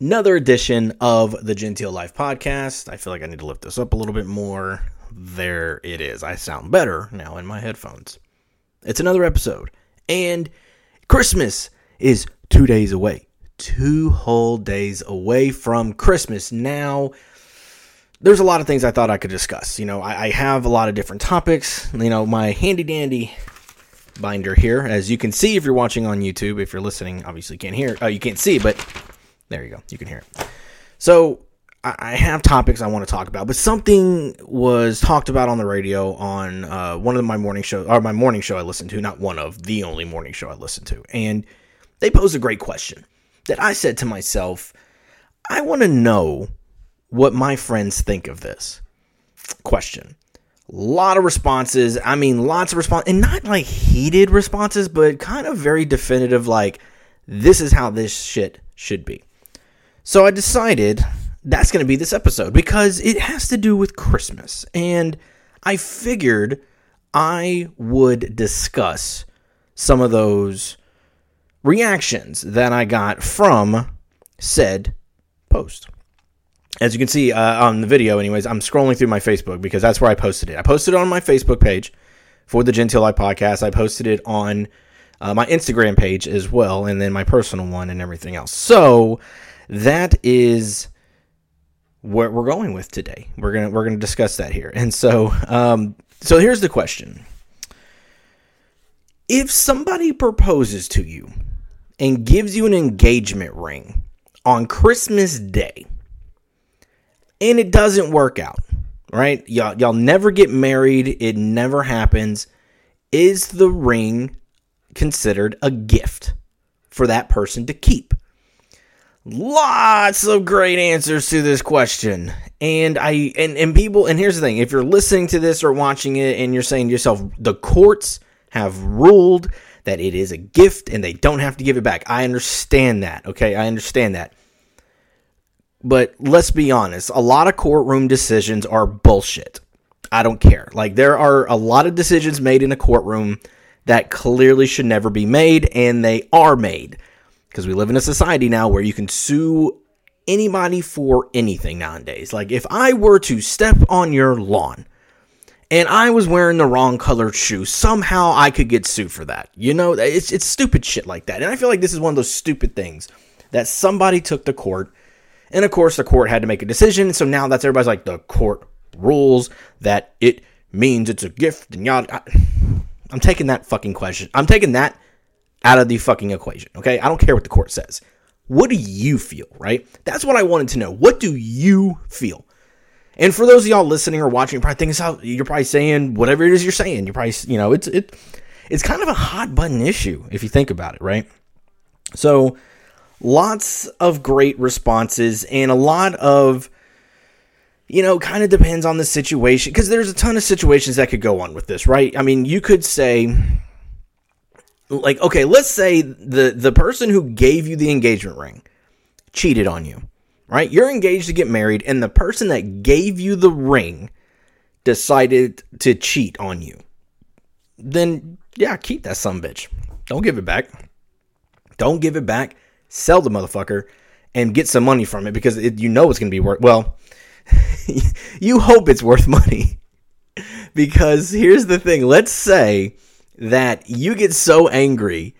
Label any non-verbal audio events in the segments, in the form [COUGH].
another edition of the Genteel Life podcast. I feel like I need to lift this up a little bit more. There it is. I sound better now in my headphones. It's another episode. And Christmas is two days away. Two whole days away from Christmas. Now, there's a lot of things I thought I could discuss. You know, I, I have a lot of different topics. You know, my handy dandy binder here, as you can see if you're watching on YouTube. If you're listening, obviously you can't hear. Oh, you can't see, but there you go. You can hear it. So I, have topics I want to talk about, but something was talked about on the radio on uh, one of my morning shows, or my morning show I listened to, not one of the only morning show I listened to, and they posed a great question that I said to myself, I want to know what my friends think of this question. A lot of responses. I mean, lots of responses, and not like heated responses, but kind of very definitive, like, this is how this shit should be. So I decided that's going to be this episode because it has to do with Christmas. And I figured I would discuss some of those reactions that I got from said post. As you can see uh, on the video, anyways, I'm scrolling through my Facebook because that's where I posted it. I posted it on my Facebook page for the Genteel Life podcast. I posted it on uh, my Instagram page as well, and then my personal one and everything else. So that is where we're going with today. We're gonna we're gonna discuss that here. And so um, so here's the question: If somebody proposes to you and gives you an engagement ring on Christmas Day, and it doesn't work out, right? Y'all y'all never get married. It never happens. Is the ring considered a gift for that person to keep? Lots of great answers to this question. And i and, and people and here's the thing. If you're listening to this or watching it and you're saying to yourself the courts have ruled that it is a gift and they don't have to give it back. I understand that okay? I understand that. But let's be honest. A lot of courtroom decisions are bullshit. I don't care. Like there are a lot of decisions made in a courtroom that clearly should never be made and they are made because we live in a society now where you can sue anybody for anything nowadays. Like if I were to step on your lawn and I was wearing the wrong colored shoe, somehow I could get sued for that. You know, it's it's stupid shit like that. And I feel like this is one of those stupid things that somebody took to court. And of course the court had to make a decision. So now that's everybody's like the court rules that it means it's a gift and y'all I'm taking that fucking question. I'm taking that out of the fucking equation. Okay. I don't care what the court says. What do you feel, right? That's what I wanted to know. What do you feel? And for those of y'all listening or watching, probably thinking how you're probably saying whatever it is you're saying. You're probably, you know, it's it it's kind of a hot button issue if you think about it, right? So lots of great responses and a lot of you know, kind of depends on the situation because there's a ton of situations that could go on with this, right? I mean, you could say like okay let's say the the person who gave you the engagement ring cheated on you right? You're engaged to get married and the person that gave you the ring decided to cheat on you. Then yeah keep that some bitch. Don't give it back. Don't give it back. Sell the motherfucker and get some money from it because it, you know it's going to be worth well [LAUGHS] you hope it's worth money. [LAUGHS] Because here's the thing. Let's say that you get so angry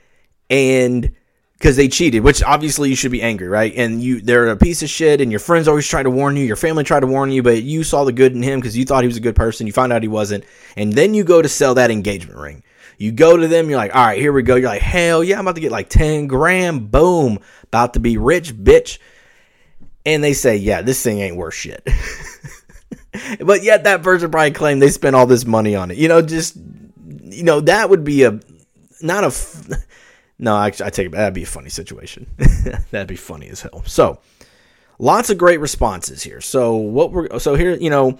and because they cheated, which obviously you should be angry, right? And you they're a piece of shit, and your friends always try to warn you, your family tried to warn you, but you saw the good in him because you thought he was a good person. You find out he wasn't, and then you go to sell that engagement ring. You go to them, you're like, all right, here we go. You're like, hell yeah, I'm about to get like 10 grand, boom, about to be rich, bitch. And they say, yeah, this thing ain't worth shit. [LAUGHS] but yet that person probably claimed they spent all this money on it. You know, just you know, that would be a not a. no, actually, I take it. That'd be a funny situation. [LAUGHS] that'd be funny as hell. So, lots of great responses here. So what we're so here, you know.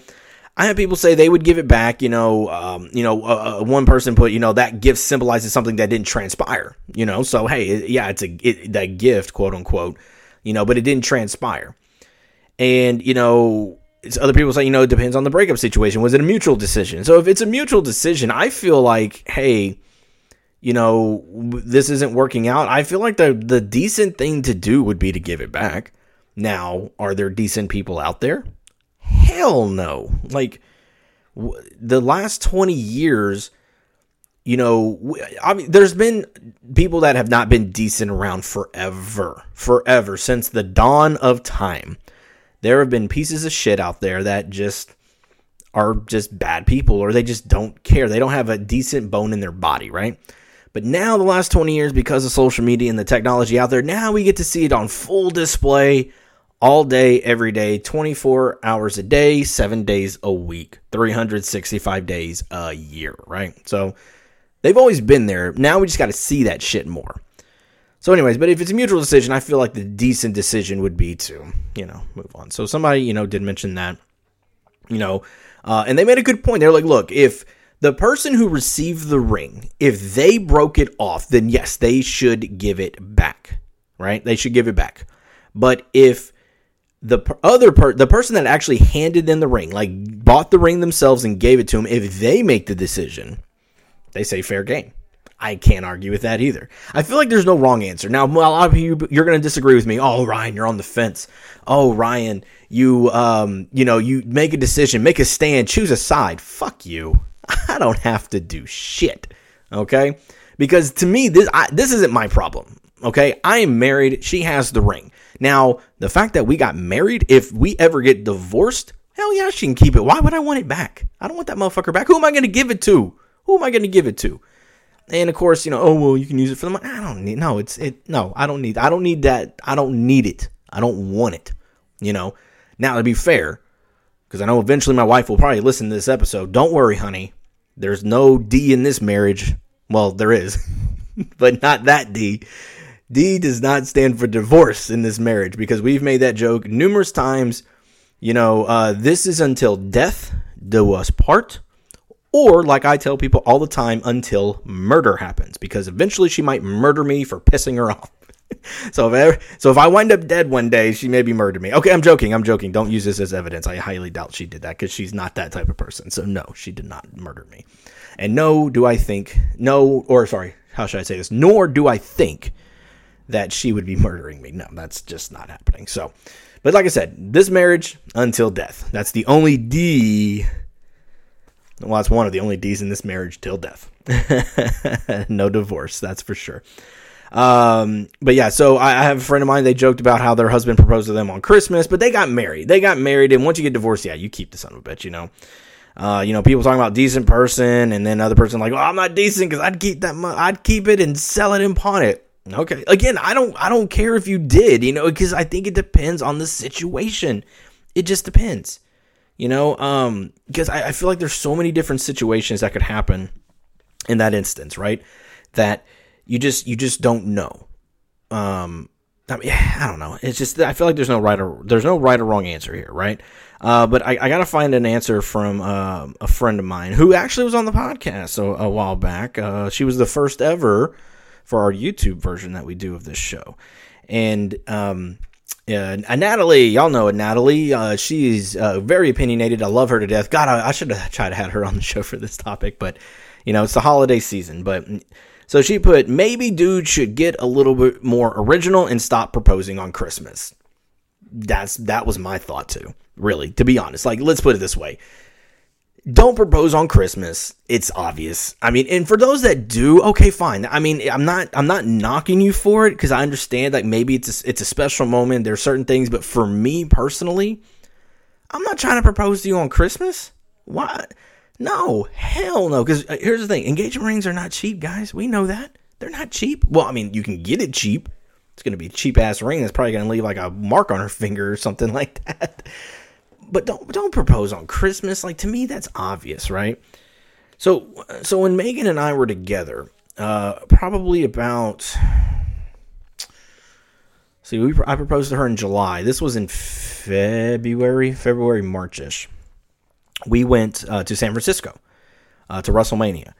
I have people say they would give it back. You know, um, you know, uh, one person put, you know, that gift symbolizes something that didn't transpire. You know, so hey, yeah, it's a it, that gift, quote unquote. You know, but it didn't transpire. And you know, other people say, you know, it depends on the breakup situation. Was it a mutual decision? So if it's a mutual decision, I feel like, hey, you know, this isn't working out. I feel like the the decent thing to do would be to give it back. Now, are there decent people out there? Hell no. Like w- the last 20 years, you know, I mean, there's been people that have not been decent around forever, forever since the dawn of time. There have been pieces of shit out there that just are just bad people or they just don't care. They don't have a decent bone in their body, right? But now, the last 20 years, because of social media and the technology out there, now we get to see it on full display all day, every day, 24 hours a day, seven days a week, 365 days a year, right? So they've always been there. Now we just got to see that shit more. So, anyways, but if it's a mutual decision, I feel like the decent decision would be to, you know, move on. So somebody, you know, did mention that, you know, uh, and they made a good point. They're like, look, if the person who received the ring, if they broke it off, then yes, they should give it back, right? They should give it back. But if the other per- the person that actually handed them the ring, like bought the ring themselves and gave it to them, if they make the decision, they say fair game. I can't argue with that either. I feel like there's no wrong answer. Now, a lot of you you're going to disagree with me. Oh, Ryan, you're on the fence. Oh, Ryan, you um, you know, you make a decision, make a stand, choose a side. Fuck you. [LAUGHS] I don't have to do shit. Okay? Because to me this I, this isn't my problem. Okay? I am married, she has the ring. Now, the fact that we got married, if we ever get divorced, hell yeah, she can keep it. Why would I want it back? I don't want that motherfucker back. Who am I going to give it to? Who am I going to give it to? And of course, you know, oh well, you can use it for the money. I don't need. No, it's it. No, I don't need. I don't need that. I don't need it. I don't want it. You know. Now to be fair, because I know eventually my wife will probably listen to this episode. Don't worry, honey. There's no D in this marriage. Well, there is, [LAUGHS] but not that D. D does not stand for divorce in this marriage because we've made that joke numerous times. You know, uh, this is until death do us part, or like I tell people all the time, until murder happens because eventually she might murder me for pissing her off. [LAUGHS] so if ever, so if I wind up dead one day, she maybe murder me. Okay, I'm joking. I'm joking. Don't use this as evidence. I highly doubt she did that because she's not that type of person. So no, she did not murder me. And no, do I think no, or sorry, how should I say this? Nor do I think that she would be [LAUGHS] murdering me. No, that's just not happening. So, but like I said, this marriage until death. That's the only D. Well, that's one of the only D's in this marriage till death. [LAUGHS] no divorce, that's for sure. Um, but yeah, so I, I, have a friend of mine. They joked about how their husband proposed to them on Christmas, but they got married. They got married, and once you get divorced, yeah, you keep the son of a bitch, you know. Uh, you know, people talking about decent person, and then other person like, "Oh, I'm not decent because I'd keep that. Mo- I'd keep it and sell it and pawn it." Okay. Again, I don't I don't care if you did, you know, because I think it depends on the situation. It just depends. You know, um, because I, I feel like there's so many different situations that could happen in that instance, right? That you just you just don't know. Um I, mean, I don't know. It's just I feel like there's no right or there's no right or wrong answer here, right? Uh, but I, I got to find an answer from uh, a friend of mine who actually was on the podcast a, a while back. Uh, she was the first ever for our YouTube version that we do of this show. And um, uh, Natalie, y'all know Natalie. Uh, she's uh, very opinionated. I love her to death. God, I, I should have [LAUGHS] tried to have her on the show for this topic, but you know it's the holiday season. But so she put maybe dude should get a little bit more original and stop proposing on Christmas. That's that was my thought too. Really, to be honest, like let's put it this way don't propose on Christmas. It's obvious. I mean, and for those that do, okay, fine. I mean, I'm not I'm not knocking you for it because I understand like maybe it's a, it's a special moment. There's certain things, but for me personally, I'm not trying to propose to you on Christmas. Why? No, hell no. Because uh, here's the thing: engagement rings are not cheap, guys. We know that they're not cheap. Well, I mean, you can get it cheap. It's going to be a cheap ass ring that's probably going to leave like a mark on her finger or something [LAUGHS] like that but don't don't propose on Christmas. Like to me, that's obvious, right? So so when Megan and I were together, uh, probably about see, we I proposed to her in July. This was in February, February, Marchish. We went uh, to San Francisco uh, to WrestleMania,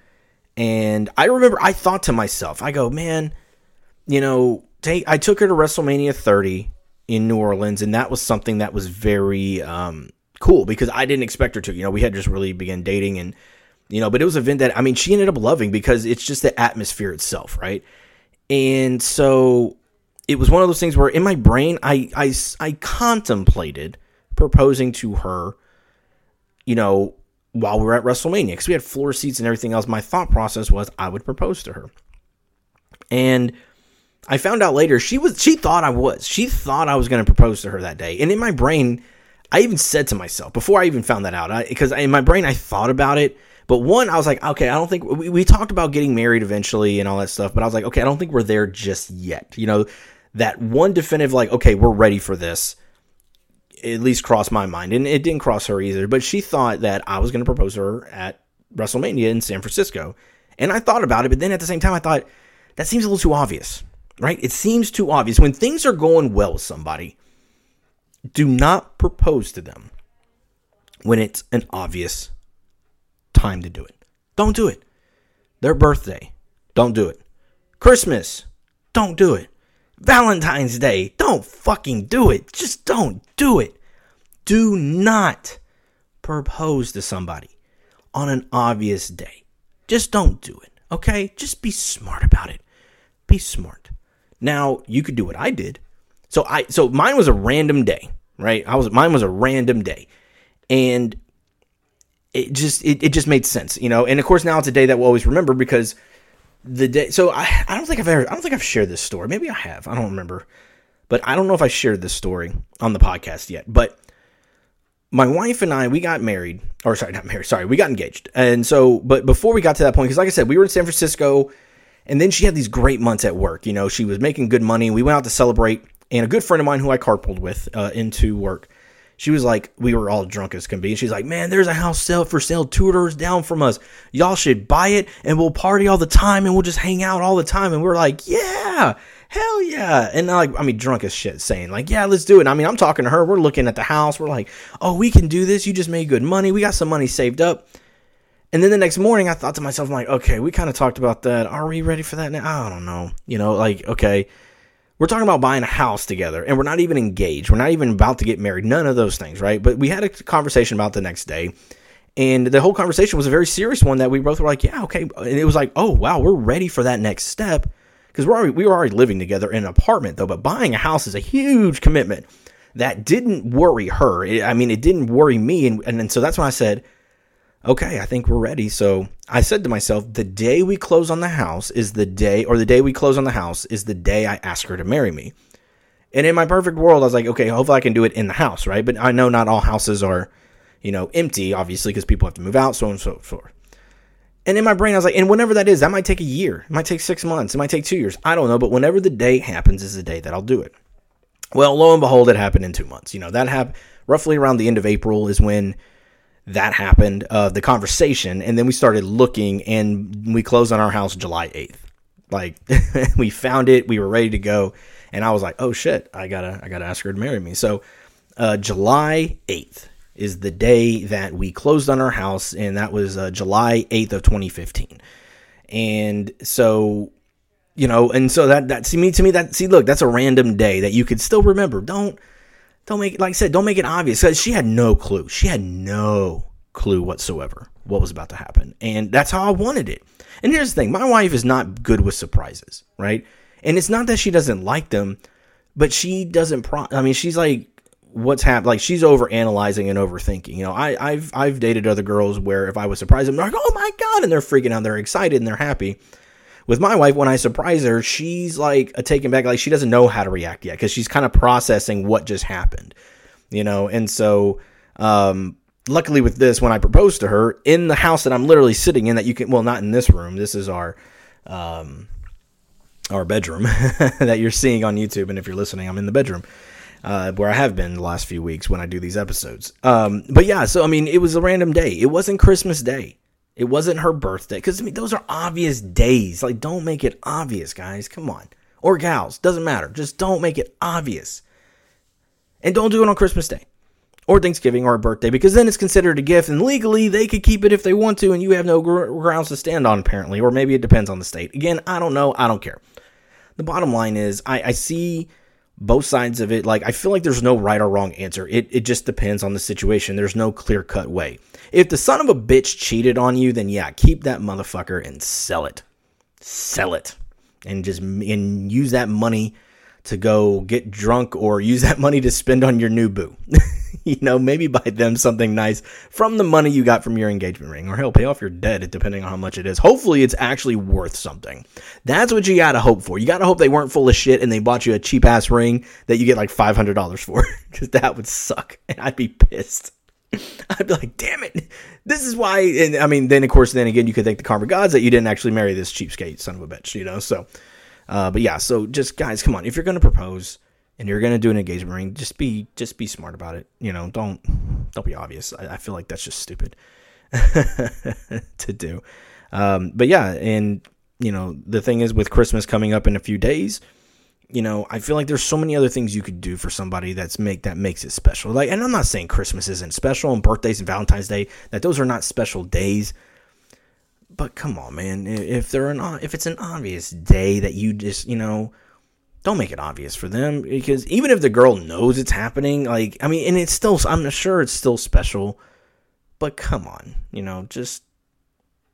and I remember I thought to myself, I go, man, you know, take I took her to WrestleMania 30 in New Orleans, and that was something that was very um, cool because I didn't expect her to. You know, we had just really began dating, and you know, but it was an event that I mean, she ended up loving because it's just the atmosphere itself, right? And so it was one of those things where in my brain, I, I, I contemplated proposing to her, you know, while we were at WrestleMania because we had floor seats and everything else. My thought process was I would propose to her. And I found out later she was she thought I was. She thought I was going to propose to her that day. And in my brain, I even said to myself before I even found that out, because in my brain I thought about it. But one, I was like, okay, I don't think we, we talked about getting married eventually and all that stuff. But I was like, okay, I don't think we're there just yet. You know, that one definitive, like, okay, we're ready for this, at least crossed my mind. And it didn't cross her either. But she thought that I was going to propose to her at WrestleMania in San Francisco. And I thought about it. But then at the same time, I thought, that seems a little too obvious, right? It seems too obvious. When things are going well with somebody, do not propose to them when it's an obvious time to do it. Don't do it. Their birthday, don't do it. Christmas, don't do it. Valentine's Day, don't fucking do it. Just don't do it. Do not propose to somebody on an obvious day. Just don't do it, okay? Just be smart about it. Be smart. Now, you could do what I did. So I so mine was a random day, right? I was mine was a random day. And it just it, it just made sense, you know. And of course, now it's a day that we'll always remember because the day. So I I don't think I've ever I don't think I've shared this story. Maybe I have. I don't remember, but I don't know if I shared this story on the podcast yet. But my wife and I we got married, or sorry, not married. Sorry, we got engaged. And so, but before we got to that point, because like I said, we were in San Francisco, and then she had these great months at work. You know, she was making good money. We went out to celebrate, and a good friend of mine who I carpooled with uh, into work she was like, we were all drunk as can be. And she's like, man, there's a house sale for sale two doors down from us. Y'all should buy it and we'll party all the time and we'll just hang out all the time. And we're like, yeah, hell yeah. And like, I mean, drunk as shit saying like, yeah, let's do it. I mean, I'm talking to her. We're looking at the house. We're like, oh, we can do this. You just made good money. We got some money saved up. And then the next morning, I thought to myself, I'm like, okay, we kind of talked about that. Are we ready for that now? I don't know. You know, like, okay we're talking about buying a house together and we're not even engaged. We're not even about to get married. None of those things, right? But we had a conversation about the next day. And the whole conversation was a very serious one that we both were like, yeah, okay. And it was like, oh, wow, we're ready for that next step. Because we're already, we were already living together in an apartment, though. But buying a house is a huge commitment that didn't worry her. I mean, it didn't worry me. And, and so that's when I said, okay, I think we're ready. So I said to myself, the day we close on the house is the day, or the day we close on the house is the day I ask her to marry me. And in my perfect world, I was like, okay, hopefully I can do it in the house, right? But I know not all houses are, you know, empty, obviously, because people have to move out, so on and so forth. And in my brain, I was like, and whenever that is, that might take a year, it might take six months, it might take two years. I don't know, but whenever the day happens is the day that I'll do it. Well, lo and behold, it happened in two months. You know, that happened roughly around the end of April is when that happened, uh, the conversation, and then we started looking, and we closed on our house July 8th. Like [LAUGHS] we found it, we were ready to go, and I was like, "Oh shit, I gotta, I gotta ask her to marry me." So, uh, July 8th is the day that we closed on our house, and that was uh, July 8th of 2015. And so, you know, and so that that see me to me that see look, that's a random day that you could still remember. Don't don't make it, like I said, don't make it obvious because she had no clue. She had no clue whatsoever what was about to happen. And that's how I wanted it. And here's the thing my wife is not good with surprises, right? And it's not that she doesn't like them, but she doesn't, pro- I mean, she's like, what's happened like she's over analyzing and overthinking you know I, i've i've dated other girls where if i was surprised they're like oh my god and they're freaking out they're excited and they're happy with my wife, when I surprise her, she's like a taken back, like she doesn't know how to react yet because she's kind of processing what just happened, you know. And so, um, luckily with this, when I proposed to her in the house that I'm literally sitting in, that you can, well, not in this room. This is our, um, our bedroom [LAUGHS] that you're seeing on YouTube, and if you're listening, I'm in the bedroom. Uh, where I have been the last few weeks when I do these episodes. Um, but yeah, so I mean, it was a random day. It wasn't Christmas Day. It wasn't her birthday. Because, I mean, those are obvious days. Like, don't make it obvious, guys. Come on. Or gals. Doesn't matter. Just don't make it obvious. And don't do it on Christmas Day or Thanksgiving or a birthday because then it's considered a gift and legally they could keep it if they want to and you have no gr- grounds to stand on apparently or maybe it depends on the state. Again, I don't know. I don't care. The bottom line is I, I see both sides of it. Like I feel like there's no right or wrong answer. It it just depends on the situation. There's no clear cut way. If the son of a bitch cheated on you, then yeah, keep that motherfucker and sell it. Sell it. And just and use that money to go get drunk or use that money to spend on your new boo. [LAUGHS] [LAUGHS] you know, maybe buy them something nice from the money you got from your engagement ring, or hell, pay off your debt depending on how much it is. Hopefully, it's actually worth something. That's what you gotta hope for. You gotta hope they weren't full of shit and they bought you a cheap ass ring that you get like five hundred dollars for, [LAUGHS] because that would suck, and I'd be pissed. [LAUGHS] I'd be like, damn it, this is why. And I mean, then of course, then again, you could thank the karma gods that you didn't actually marry this cheapskate son of a bitch, you know. So, uh, but yeah, so just guys, come on, if you're gonna propose and you're gonna do an engagement ring, just be just be smart about it. You know, don't don't be obvious. I, I feel like that's just stupid [LAUGHS] to do. Um, but yeah, and you know, the thing is with Christmas coming up in a few days you know, I feel like there's so many other things you could do for somebody that's make that makes it special. Like, and I'm not saying Christmas isn't special and birthdays and Valentine's Day that those are not special days. But come on, man, if they're an if it's an obvious day that you just you know, don't make it obvious for them because even if the girl knows it's happening, like I mean, and it's still I'm sure it's still special, but come on, you know, just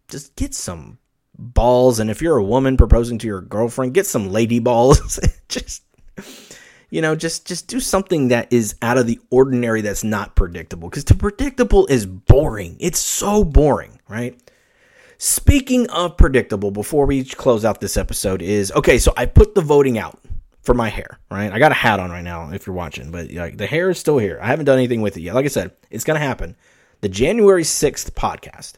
just get some balls and if you're a woman proposing to your girlfriend get some lady balls. [LAUGHS] Just you know just just do something that is out of the ordinary that's not predictable because the predictable is boring. It's so boring right? Speaking of predictable before we close out this episode is okay so i put the voting out for my hair right i got a hat on right now if you're watching but like the hair is still here i haven't done anything with it yet like i said it's gonna happen the january 6th podcast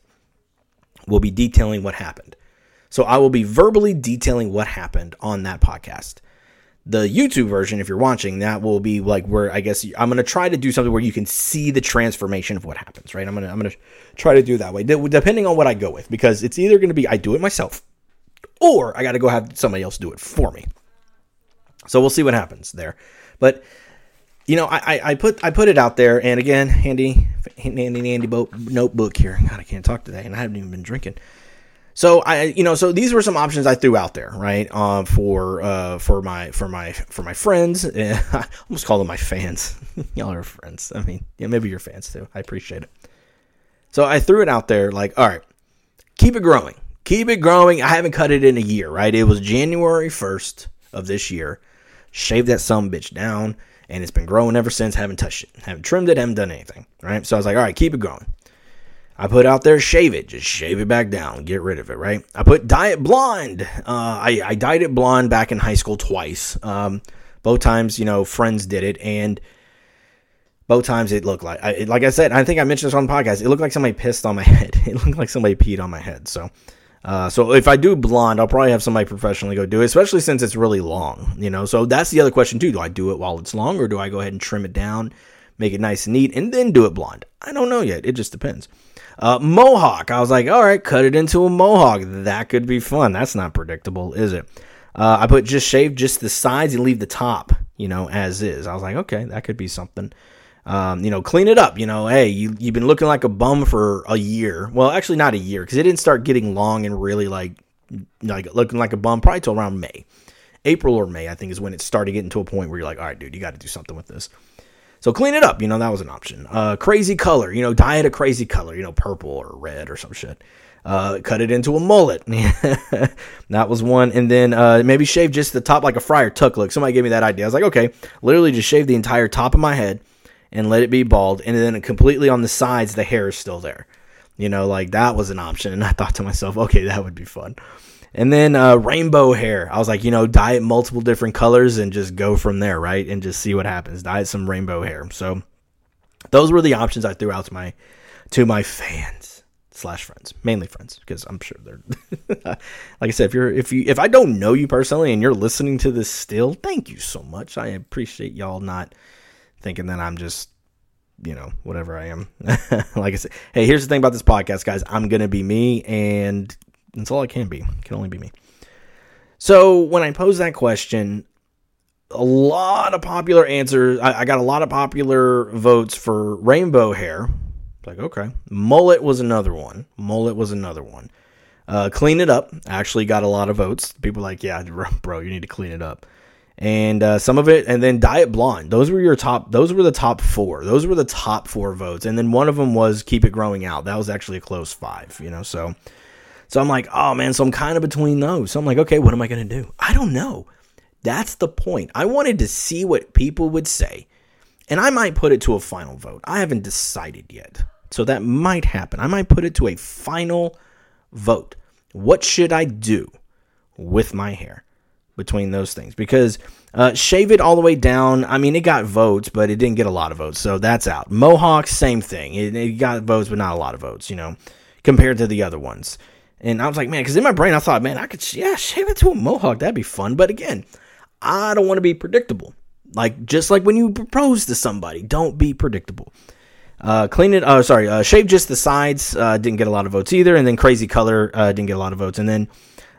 will be detailing what happened so I will be verbally detailing what happened on that podcast. The YouTube version, if you're watching, that will be like where I guess I'm gonna try to do something where you can see the transformation of what happens, right? I'm gonna I'm gonna try to do that way, depending on what I go with, because it's either gonna be I do it myself, or I got to go have somebody else do it for me. So we'll see what happens there. But you know, I, I put I put it out there, and again, handy handy handy notebook here. God, I can't talk today, and I haven't even been drinking. So I, you know, so these were some options I threw out there, right? Uh, for uh, for my for my for my friends. [LAUGHS] I almost call them my fans. [LAUGHS] Y'all are friends. I mean, yeah, maybe you're fans too. I appreciate it. So I threw it out there, like, all right, keep it growing, keep it growing. I haven't cut it in a year, right? It was January first of this year. Shaved that some bitch down, and it's been growing ever since. Haven't touched it, haven't trimmed it, haven't done anything, right? So I was like, all right, keep it growing. I put out there shave it, just shave it back down, get rid of it, right? I put dye it blonde. Uh, I, I dyed it blonde back in high school twice. Um, both times, you know, friends did it, and both times it looked like, I, like I said, I think I mentioned this on the podcast. It looked like somebody pissed on my [LAUGHS] head. It looked like somebody peed on my head. So, uh, so if I do blonde, I'll probably have somebody professionally go do it, especially since it's really long, you know. So that's the other question too. Do I do it while it's long, or do I go ahead and trim it down, make it nice and neat, and then do it blonde? I don't know yet. It just depends. Uh, mohawk. I was like, all right, cut it into a mohawk. That could be fun. That's not predictable, is it? Uh, I put just shave just the sides and leave the top, you know, as is. I was like, okay, that could be something. Um, you know, clean it up. You know, hey, you you've been looking like a bum for a year. Well, actually, not a year because it didn't start getting long and really like like looking like a bum probably till around May, April or May. I think is when it started getting to a point where you're like, all right, dude, you got to do something with this. So clean it up, you know, that was an option. Uh, crazy color, you know, dye it a crazy color, you know, purple or red or some shit. Uh, cut it into a mullet. [LAUGHS] that was one. And then uh, maybe shave just the top like a Friar Tuck look. Somebody gave me that idea. I was like, okay, literally just shave the entire top of my head and let it be bald. And then completely on the sides, the hair is still there. You know, like that was an option. And I thought to myself, okay, that would be fun. And then uh, rainbow hair. I was like, you know, dye it multiple different colors and just go from there, right? And just see what happens. Dye it some rainbow hair. So those were the options I threw out to my to my fans slash friends, mainly friends, because I'm sure they're [LAUGHS] like I said, if you're if you if I don't know you personally and you're listening to this still, thank you so much. I appreciate y'all not thinking that I'm just you know, whatever I am. [LAUGHS] like I said, hey, here's the thing about this podcast, guys. I'm gonna be me, and that's all I can be. It can only be me. So when I pose that question, a lot of popular answers. I, I got a lot of popular votes for rainbow hair. Like, okay. Mullet was another one. Mullet was another one. Uh, clean it up. Actually got a lot of votes. People like, yeah, [LAUGHS] bro, you need to clean it up. And uh, some of it, and then Diet blonde. Those were your top. Those were the top four. Those were the top four votes. And then one of them was keep it growing out. That was actually a close five. You know, so so I'm like, oh man, so I'm kind of between those. So I'm like, okay, what am I to do? I don't know. That's the point. I wanted to see what people would say, and I might put it to a final vote. I haven't decided yet. So that might happen. I might put it to a final vote. What should I do with my hair between those things? Because uh, shave it all the way down. I mean, it got votes, but it didn't get a lot of votes, so that's out. Mohawk, same thing. It, it got votes, but not a lot of votes. You know, compared to the other ones. And I was like, man, because in my brain I thought, man, I could, yeah, shave it to a mohawk. That'd be fun. But again, I don't want to be predictable. Like just like when you propose to somebody, don't be predictable. Uh, clean it. Oh, sorry. Uh, shave just the sides. Uh, didn't get a lot of votes either. And then crazy color uh, didn't get a lot of votes. And then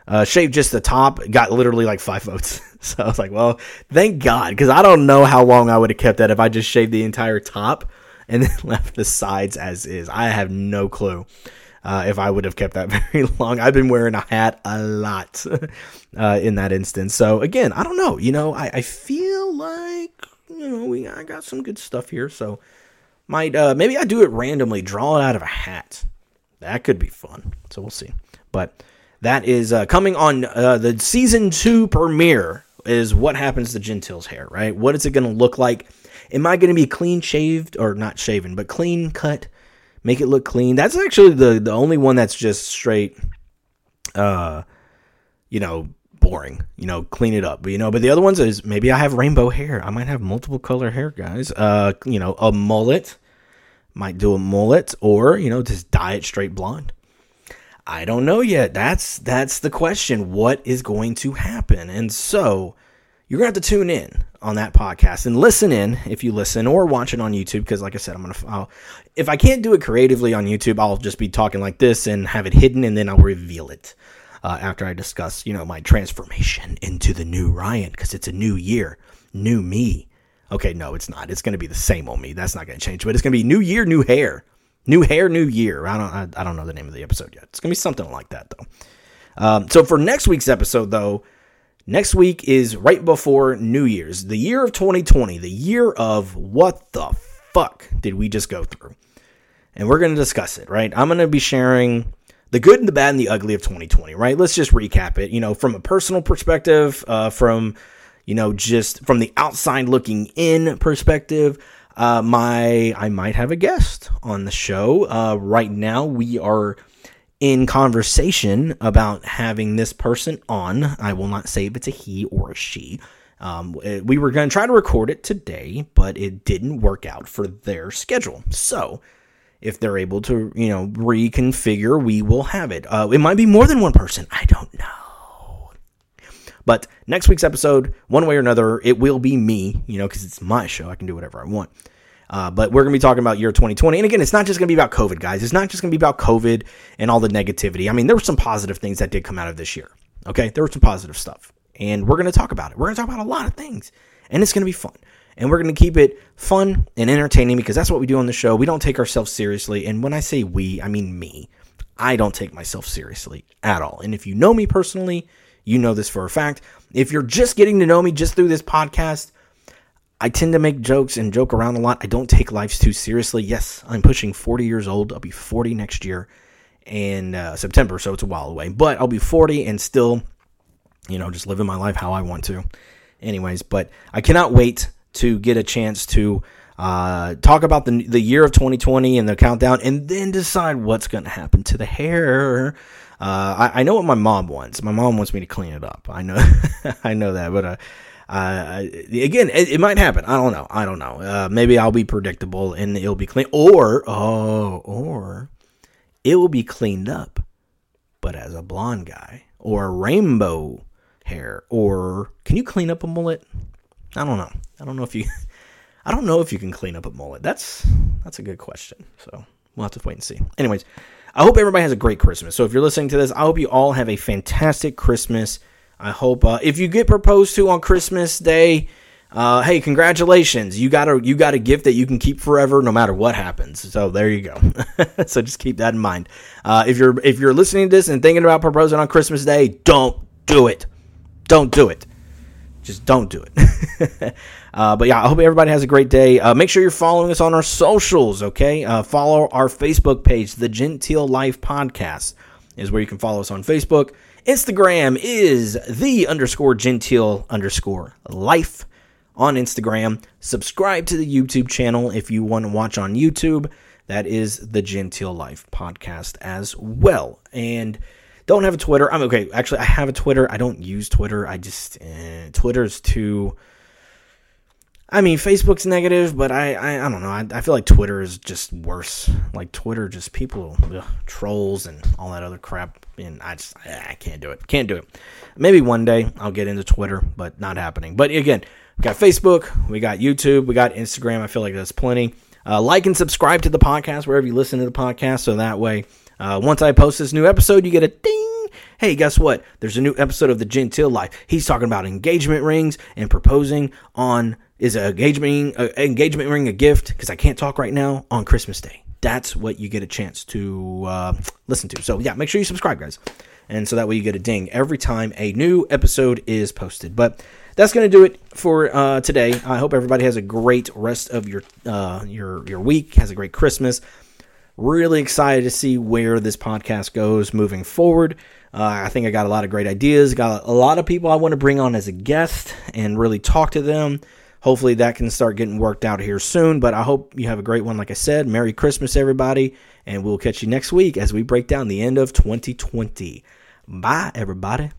uh, shave just the top got literally like five votes. [LAUGHS] so I was like, well, thank God, because I don't know how long I would have kept that if I just shaved the entire top and [LAUGHS] then left the sides as is. I have no clue. Uh, if I would have kept that [LAUGHS] very long. I've been wearing a hat a lot uh, in that instance. So again, I don't know. You know, I, I feel like you know we I got some good stuff here. So might uh, maybe I do it randomly, draw it out of a hat. That could be fun. So we'll see. But that is uh, coming on uh, the season two premiere. Is what happens to Gentil's hair, right? What is it going to look like? Am I going to be clean shaved or not shaven, but clean cut? Make it look clean. That's actually the the only one that's just straight, uh, you know, boring. You know, clean it up. But you know, but the other ones is maybe I have rainbow hair. I might have multiple color hair, guys. Uh, you know, a mullet might do a mullet or, you know, just dye it straight blonde. I don't know yet. That's that's the question. What is going to happen? And so you're gonna have to tune in on that podcast and listen in if you listen or watch it on YouTube because, like I said, I'm gonna. I'll, if I can't do it creatively on YouTube, I'll just be talking like this and have it hidden, and then I'll reveal it uh, after I discuss, you know, my transformation into the new Ryan because it's a new year, new me. Okay, no, it's not. It's going to be the same on me. That's not going to change. But it's going to be new year, new hair, new hair, new year. I don't. I, I, don't know the name of the episode yet. It's to be something like that though. Um, so for next week's episode though, next week is right before New Year's, the year of 2020, the year of what the fuck did we just go through, and we're to discuss it. Right, I'm to be sharing the good and the bad and the ugly of 2020. Right, let's just recap it. You know, from a personal perspective, uh, from you know, just from the outside looking in perspective, uh, my I might have a guest on the show. Uh, right now, we are in conversation about having this person on. I will not say if it's a he or a she. Um, we were going to try to record it today, but it didn't work out for their schedule. So, if they're able to, you know, reconfigure, we will have it. Uh, it might be more than one person. I don't know. But next week's episode, one way or another, it will be me, you know, because it's my show. I can do whatever I want. Uh, but we're going to be talking about year 2020. And again, it's not just going to be about COVID, guys. It's not just going to be about COVID and all the negativity. I mean, there were some positive things that did come out of this year. Okay. There was some positive stuff. And we're going to talk about it. We're going to talk about a lot of things. And it's going to be fun. And we're going to keep it fun and entertaining because that's what we do on the show. We don't take ourselves seriously. And when I say we, I mean me. I don't take myself seriously at all. And if you know me personally, you know this for a fact. If you're just getting to know me just through this podcast, I tend to make jokes and joke around a lot. I don't take life too seriously. Yes, I'm pushing 40 years old. I'll be 40 next year in uh, September, so it's a while away. But I'll be 40 and still, you know, just living my life how I want to. Anyways, but I cannot wait to get a chance to uh, talk about the the year of 2020 and the countdown, and then decide what's going to happen to the hair uh, I, I, know what my mom wants. My mom wants me to clean it up. I know, [LAUGHS] I know that. But uh, uh, again, it, it, might happen. I don't know. I don't know. Uh, maybe I'll be predictable and it'll be clean, or oh, or it will be cleaned up, but as a blonde guy or rainbow hair. Or can you clean up a mullet? I don't know. I don't know if you. [LAUGHS] I don't know if you can clean up a mullet. That's that's a good question. So we'll have to wait and see. Anyways, I hope everybody has a great Christmas. So if you're listening to this, I hope you all have a fantastic Christmas. I hope uh, if you get proposed to on Christmas Day, uh, hey, congratulations! You got a you got a gift that you can keep forever, no matter what happens. So there you go. [LAUGHS] so just keep that in mind. Uh, if you're if you're listening to this and thinking about proposing on Christmas Day, don't do it. Don't do it. Just don't do it. [LAUGHS] uh, but yeah, I hope everybody has a great day. Uh, make sure you're following us on our socials, okay? Uh, follow our Facebook page, The Genteel Life Podcast, is where you can follow us on Facebook. Instagram is the underscore genteel underscore life on Instagram. Subscribe to the YouTube channel if you want to watch on YouTube. That is the Genteel Life podcast as well. And don't have a Twitter. I'm okay. Actually, I have a Twitter. I don't use Twitter. I just eh, Twitter is too. I mean, Facebook's negative, but I I, I don't know. I, I feel like Twitter is just worse. Like Twitter, just people ugh, trolls and all that other crap. And I just I, I can't do it. Can't do it. Maybe one day I'll get into Twitter, but not happening. But again, we got Facebook, we got YouTube, we got Instagram. I feel like that's plenty. Uh, like and subscribe to the podcast wherever you listen to the podcast, so that way, uh, once I post this new episode, you get a ding. Hey, guess what? There's a new episode of the Genteel Life. He's talking about engagement rings and proposing on is an engagement uh, engagement ring a gift? Because I can't talk right now on Christmas Day. That's what you get a chance to uh, listen to. So yeah, make sure you subscribe, guys, and so that way you get a ding every time a new episode is posted. But that's going to do it for uh, today. I hope everybody has a great rest of your uh, your your week. Has a great Christmas. Really excited to see where this podcast goes moving forward. Uh, I think I got a lot of great ideas. Got a lot of people I want to bring on as a guest and really talk to them. Hopefully that can start getting worked out here soon. But I hope you have a great one. Like I said, Merry Christmas, everybody, and we'll catch you next week as we break down the end of 2020. Bye, everybody.